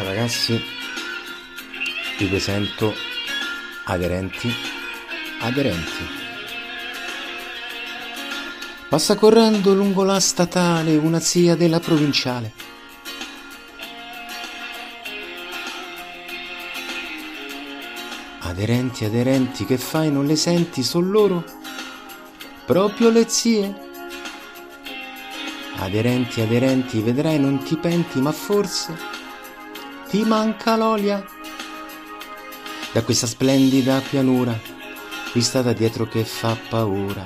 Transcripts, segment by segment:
Ciao ragazzi, vi presento aderenti, aderenti. Passa correndo lungo la statale una zia della provinciale. Aderenti, aderenti, che fai, non le senti, sono loro? Proprio le zie? Aderenti, aderenti, vedrai non ti penti, ma forse ti manca l'olia. Da questa splendida pianura, vista da dietro che fa paura,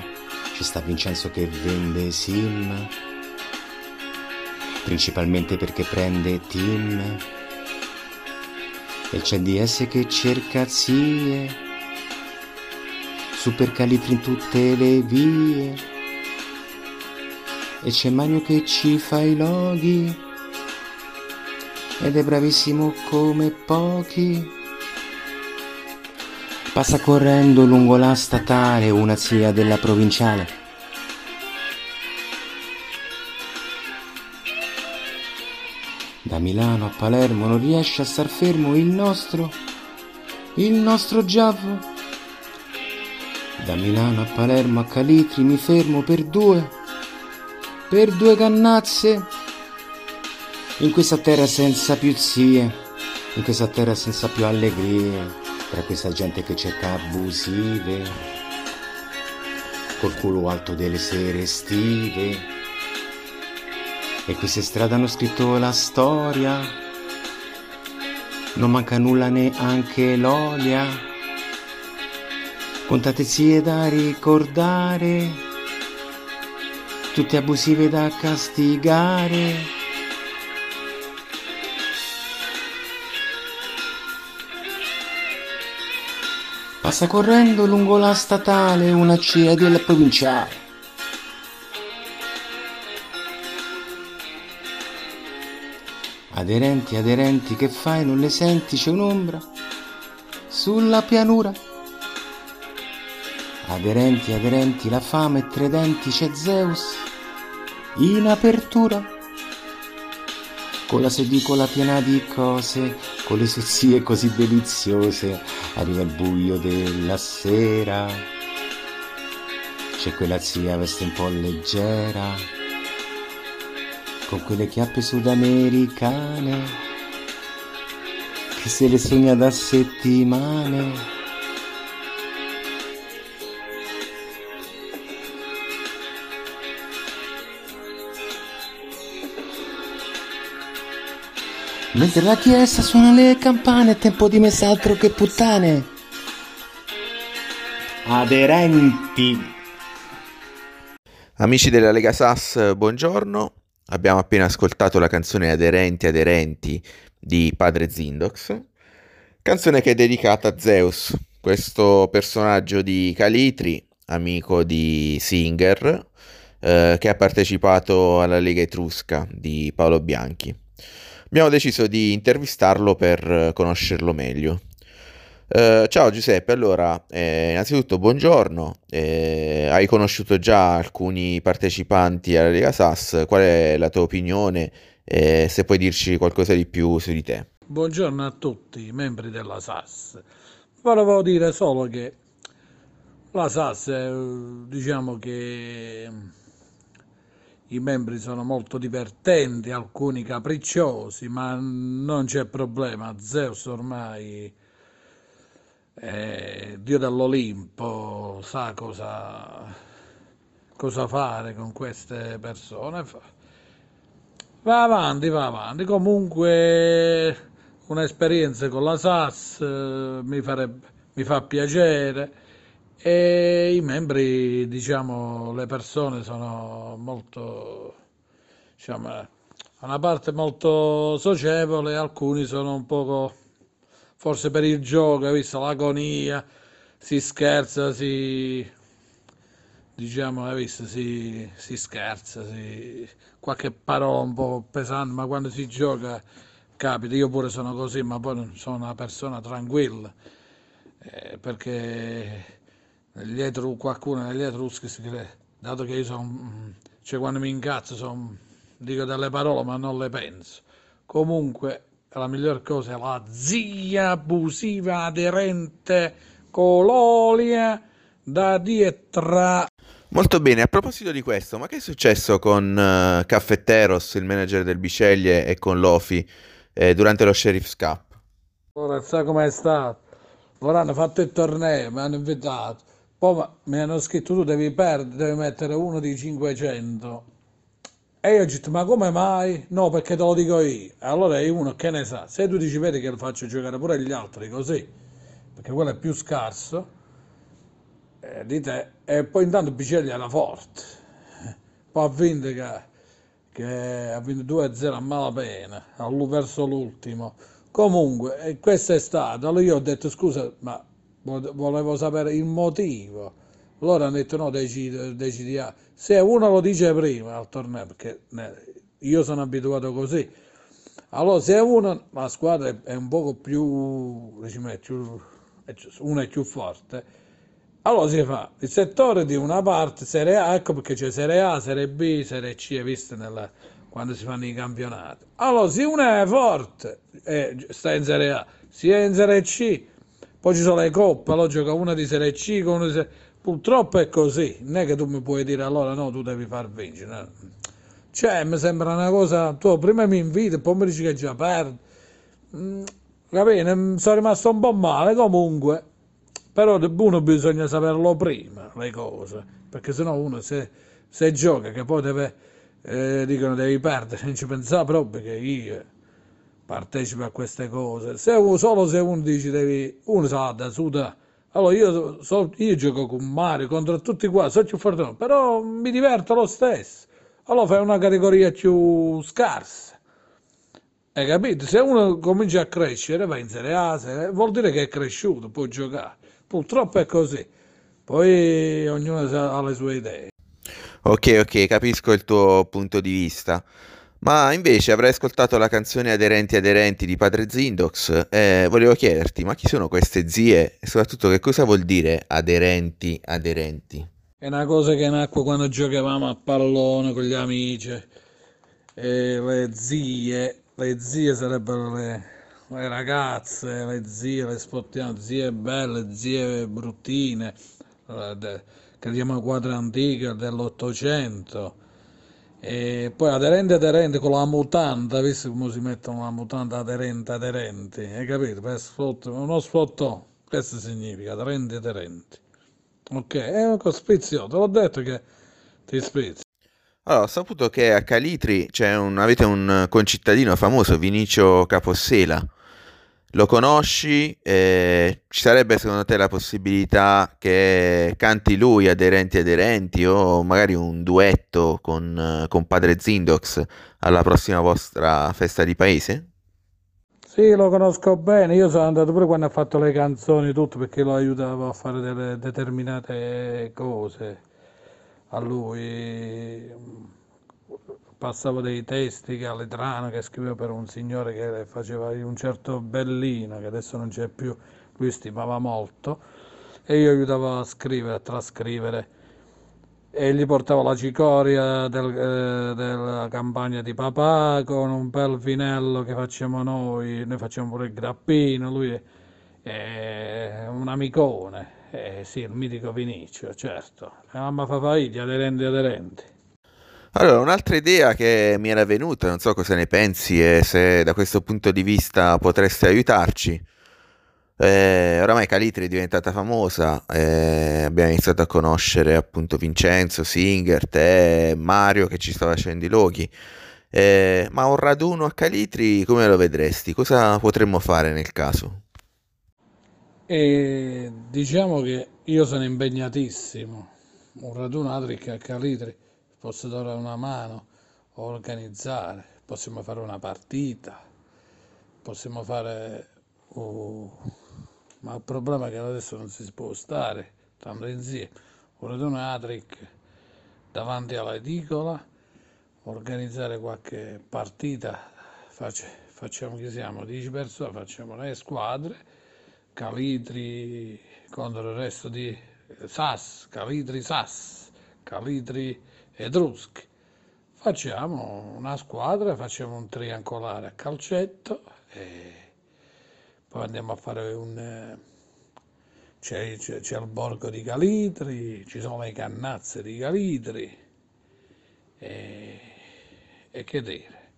ci sta Vincenzo che vende sim, principalmente perché prende team. E c'è DS che cerca zie, super calitri in tutte le vie e c'è Mario che ci fa i loghi ed è bravissimo come pochi. Passa correndo lungo la statale una zia della provinciale. Da Milano a Palermo non riesce a star fermo il nostro, il nostro Giavo. Da Milano a Palermo a Calitri mi fermo per due per due cannazze in questa terra senza più zie, in questa terra senza più allegrie, tra questa gente che cerca abusive, col culo alto delle sere estive. E queste strade hanno scritto la storia, non manca nulla neanche l'olia, contate zie da ricordare tutte abusive da castigare. Passa correndo lungo la statale una cia della provinciale. Aderenti, aderenti, che fai? Non le senti? C'è un'ombra sulla pianura. Aderenti, aderenti, la fame e tre denti, c'è Zeus in apertura. Con la sedicola piena di cose, con le sozzie così deliziose, arriva il buio della sera. C'è quella zia veste un po' leggera, con quelle chiappe sudamericane, che se le sogna da settimane Mentre la chiesa suona le campane, è tempo di mess'altro che puttane. Aderenti. Amici della Lega Sass, buongiorno. Abbiamo appena ascoltato la canzone Aderenti Aderenti di Padre Zindox, canzone che è dedicata a Zeus, questo personaggio di Calitri, amico di Singer, eh, che ha partecipato alla Lega Etrusca di Paolo Bianchi abbiamo deciso di intervistarlo per eh, conoscerlo meglio. Uh, ciao Giuseppe, allora, eh, innanzitutto buongiorno, eh, hai conosciuto già alcuni partecipanti alla Lega SAS, qual è la tua opinione e se puoi dirci qualcosa di più su di te? Buongiorno a tutti i membri della SAS, volevo dire solo che la SAS diciamo che i membri sono molto divertenti, alcuni capricciosi, ma non c'è problema. Zeus ormai è Dio dell'Olimpo, sa cosa, cosa fare con queste persone. Va avanti, va avanti. Comunque un'esperienza con la SAS eh, mi, farebbe, mi fa piacere e i membri, diciamo, le persone sono molto, diciamo, una parte molto socievole, alcuni sono un poco, forse per il gioco, visto l'agonia, si scherza, si, diciamo, visto, si, si scherza, si, qualche parola un po' pesante, ma quando si gioca capita, io pure sono così, ma poi sono una persona tranquilla, eh, perché etru, qualcuno negli etruschi si crede, dato che io sono, cioè quando mi incazzo son, dico delle parole ma non le penso. Comunque la miglior cosa è la zia abusiva aderente colonia da dietro. Molto bene, a proposito di questo, ma che è successo con uh, Caffetteros, il manager del Biceglie, e con Lofi eh, durante lo Sheriff's Cup? Ora sai com'è stato? Ora hanno fatto il torneo, mi hanno invitato. Poi mi hanno scritto tu devi perdere, devi mettere uno di 500. E io ho detto ma come mai? No perché te lo dico io. Allora è uno che ne sa. Se tu dici vedi che lo faccio giocare pure gli altri così, perché quello è più scarso, eh, di te. E poi intanto Biceglie era forte. Poi ha vinto che, che ha vinto 2-0 a malapena, verso l'ultimo. Comunque, questo è stato. Allora io ho detto scusa, ma volevo sapere il motivo. Loro hanno detto no, decidi, decidiamo. Se uno lo dice prima al torneo, perché io sono abituato così, allora se uno, la squadra è un poco più, diciamo, più uno è più forte, allora si fa il settore di una parte, Serie A, ecco perché c'è Serie A, Serie B, Serie C, viste nella, quando si fanno i campionati. Allora se uno è forte, eh, sta in Serie A, si è in Serie C, poi ci sono le coppe, allora gioca una di Serie C una di Serie... Purtroppo è così, non è che tu mi puoi dire allora no, tu devi far vincere. No. Cioè, mi sembra una cosa, tu prima mi inviti, poi mi dici che già perdi. Mm, va bene, sono rimasto un po' male comunque, però uno bisogna saperlo prima, le cose, perché sennò uno se, se gioca, che poi deve, eh, dicono devi perdere, non ci pensare proprio che io partecipa a queste cose. Se solo se uno dice devi, uno sa da su da. Allora io, so, io gioco con Mario contro tutti qua, so più forte, però mi diverto lo stesso. Allora fai una categoria più scarsa. Hai capito? Se uno comincia a crescere, va in Serie A, vuol dire che è cresciuto, può giocare. Purtroppo è così. Poi ognuno ha le sue idee. Ok, ok, capisco il tuo punto di vista. Ma invece avrei ascoltato la canzone Aderenti Aderenti di Padre Zindox. E volevo chiederti, ma chi sono queste zie? E soprattutto che cosa vuol dire aderenti aderenti? È una cosa che nacque quando giocavamo a pallone con gli amici, e le zie, le zie sarebbero le, le ragazze, le zie, le spottiamo, zie belle, zie bruttine, eh, che diamo quadra antica dell'Ottocento e poi aderente aderente con la mutanda, visto come si mettono la mutanda aderente aderenti, hai capito? Per sfotto, uno sfottò, questo significa aderenti aderenti. Ok, è un spizio, te l'ho detto che ti spizio. Allora, ho saputo che a Calitri un, avete un concittadino famoso, Vinicio Capossela. Lo conosci? Eh, ci sarebbe secondo te la possibilità che canti lui aderenti aderenti o magari un duetto con, con Padre Zindox alla prossima vostra festa di paese? Sì, lo conosco bene, io sono andato pure quando ha fatto le canzoni, tutto perché lo aiutavo a fare delle determinate cose a lui passavo dei testi Galetrano che scriveva per un signore che faceva un certo Bellino che adesso non c'è più, lui stimava molto e io aiutavo a scrivere, a trascrivere. E gli portavo la cicoria del, eh, della campagna di papà con un bel vinello che facciamo noi, noi facciamo pure il grappino, lui è, è un amicone, eh, sì, il mitico Vinicio, certo, la mamma fa fagli aderenti aderenti. Allora, un'altra idea che mi era venuta, non so cosa ne pensi e se da questo punto di vista potresti aiutarci. Eh, oramai Calitri è diventata famosa, eh, abbiamo iniziato a conoscere appunto Vincenzo, Singer, te, Mario che ci sta facendo i loghi. Eh, ma un raduno a Calitri come lo vedresti? Cosa potremmo fare nel caso? E diciamo che io sono impegnatissimo. Un raduno a Calitri posso dare una mano, organizzare, possiamo fare una partita, possiamo fare... Oh, ma il problema è che adesso non si può stare. Tanto insieme. Un raduno Atric davanti all'edicola, organizzare qualche partita, facciamo chi siamo, 10 persone, facciamo le squadre, Calitri contro il resto di Sas, Calitri Sas, Calitri Etruschi. facciamo una squadra, facciamo un triangolare a calcetto e poi andiamo a fare un... C'è, c'è, c'è il borgo di Calitri, ci sono le cannazze di Calitri e, e che dire.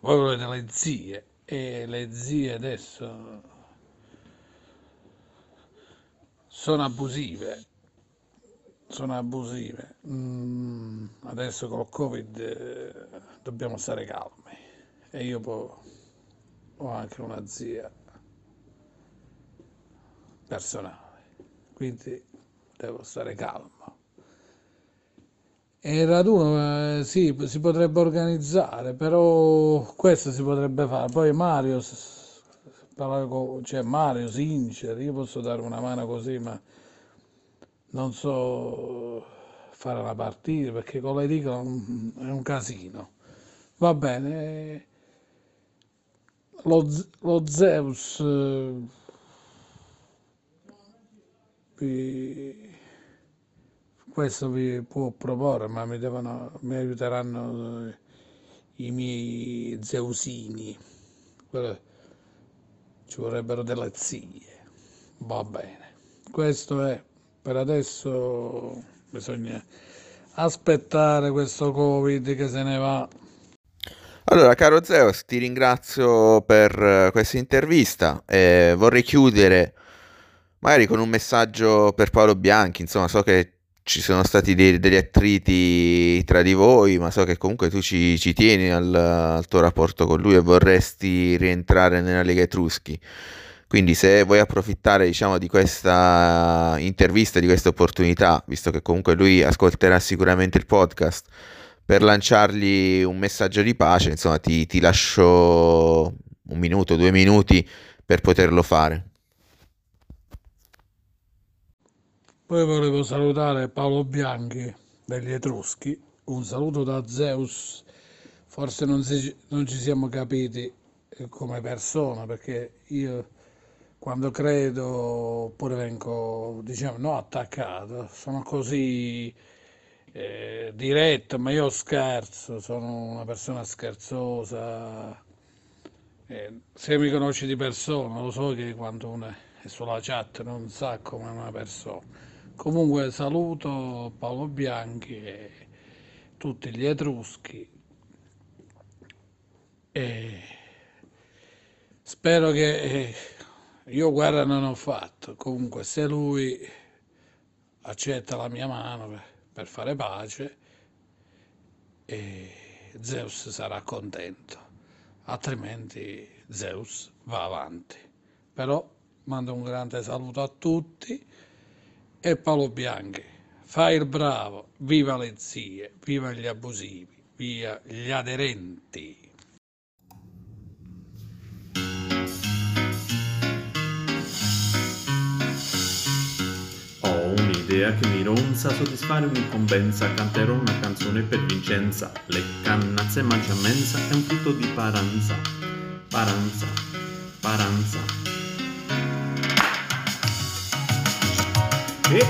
Voi volete le zie e le zie adesso sono abusive sono abusive. Mm, adesso col Covid eh, dobbiamo stare calmi e io poi ho anche una zia personale, quindi devo stare calmo. E raduno eh, sì, si potrebbe organizzare, però questo si potrebbe fare. Poi Mario, cioè Mario, Sincer, io posso dare una mano così, ma non so fare la partita perché con le righe è un casino. Va bene, lo, lo Zeus eh, vi, questo vi può proporre, ma mi, devono, mi aiuteranno eh, i miei Zeusini. Ci vorrebbero delle zie. Va bene, questo è per adesso bisogna aspettare questo Covid che se ne va. Allora, caro Zeus, ti ringrazio per eh, questa intervista. Eh, vorrei chiudere magari con un messaggio per Paolo Bianchi. Insomma, so che ci sono stati dei, degli attriti tra di voi, ma so che comunque tu ci, ci tieni al, al, tuo rapporto con lui e vorresti rientrare nella Lega Etruschi. Quindi se vuoi approfittare diciamo, di questa intervista, di questa opportunità, visto che comunque lui ascolterà sicuramente il podcast, per lanciargli un messaggio di pace, insomma ti, ti lascio un minuto, due minuti per poterlo fare. Poi volevo salutare Paolo Bianchi degli Etruschi, un saluto da Zeus, forse non, si, non ci siamo capiti come persona perché io quando credo oppure vengo, diciamo, no attaccato, sono così eh, diretto, ma io scherzo, sono una persona scherzosa. Eh, se mi conosci di persona, lo so che quando uno è sulla chat non sa come una persona. Comunque saluto Paolo Bianchi e tutti gli Etruschi e spero che... Eh, io guerra non ho fatto, comunque se lui accetta la mia mano per, fare pace, Zeus sarà contento, altrimenti Zeus va avanti. Però mando un grande saluto a tutti e Paolo Bianchi, fai il bravo, viva le zie, viva gli abusivi, via gli aderenti. Un'idea che mi ronza, soddisfare un'incombenza, canterò una canzone per Vincenza. Le cannazze mangia mensa è un frutto di paranza, paranza, paranza. E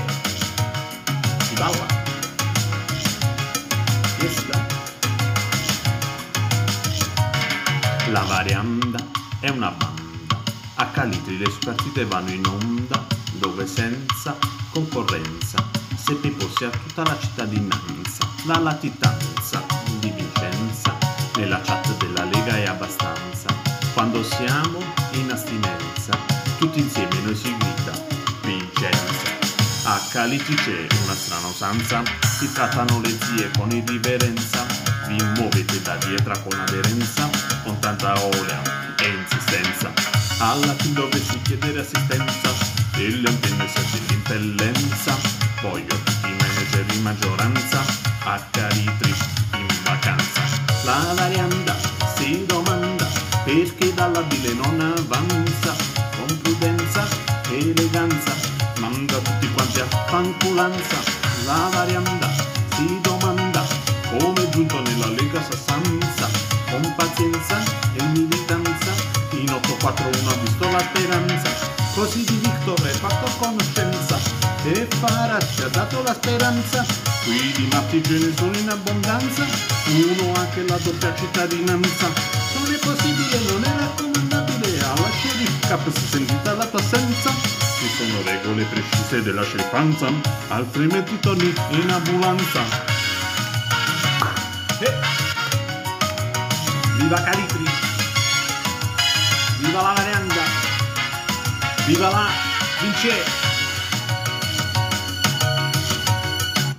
si balla. La varianda è una banda, a Calitri le sue partite vanno in onda, dove senza concorrenza, se Pippo sia tutta la cittadinanza, la latitanza di Vicenza, nella chat della Lega è abbastanza, quando siamo in astinenza, tutti insieme noi si grida Vincenza. A Caliti c'è una strana usanza, si trattano le zie con irriverenza, vi muovete da dietro con aderenza, con tanta olea e insistenza, alla fin dovessi chiedere assistenza, e le antenne si dell'impellenza voglio tutti i manager in maggioranza a Caritri in vacanza. La varianda si domanda perché dalla bile non avanza? Con prudenza eleganza manda tutti quanti a fanculanza la varianda si domanda come è giunto nella Lega Sassanza con pazienza e militanza in 841 ha visto la speranza. Così di Victor è fatto conoscenza Farah ci ha dato la speranza. Qui di matti ce ne sono in abbondanza, uno ha anche la doppia cittadinanza. Non è possibile, non è raccomandabile, alla scerifica si sentita la tua assenza. Ci sono regole precise della scerifanza, altrimenti torni in ambulanza. Eh. Viva Calitri! Viva la varianda! Viva la vince!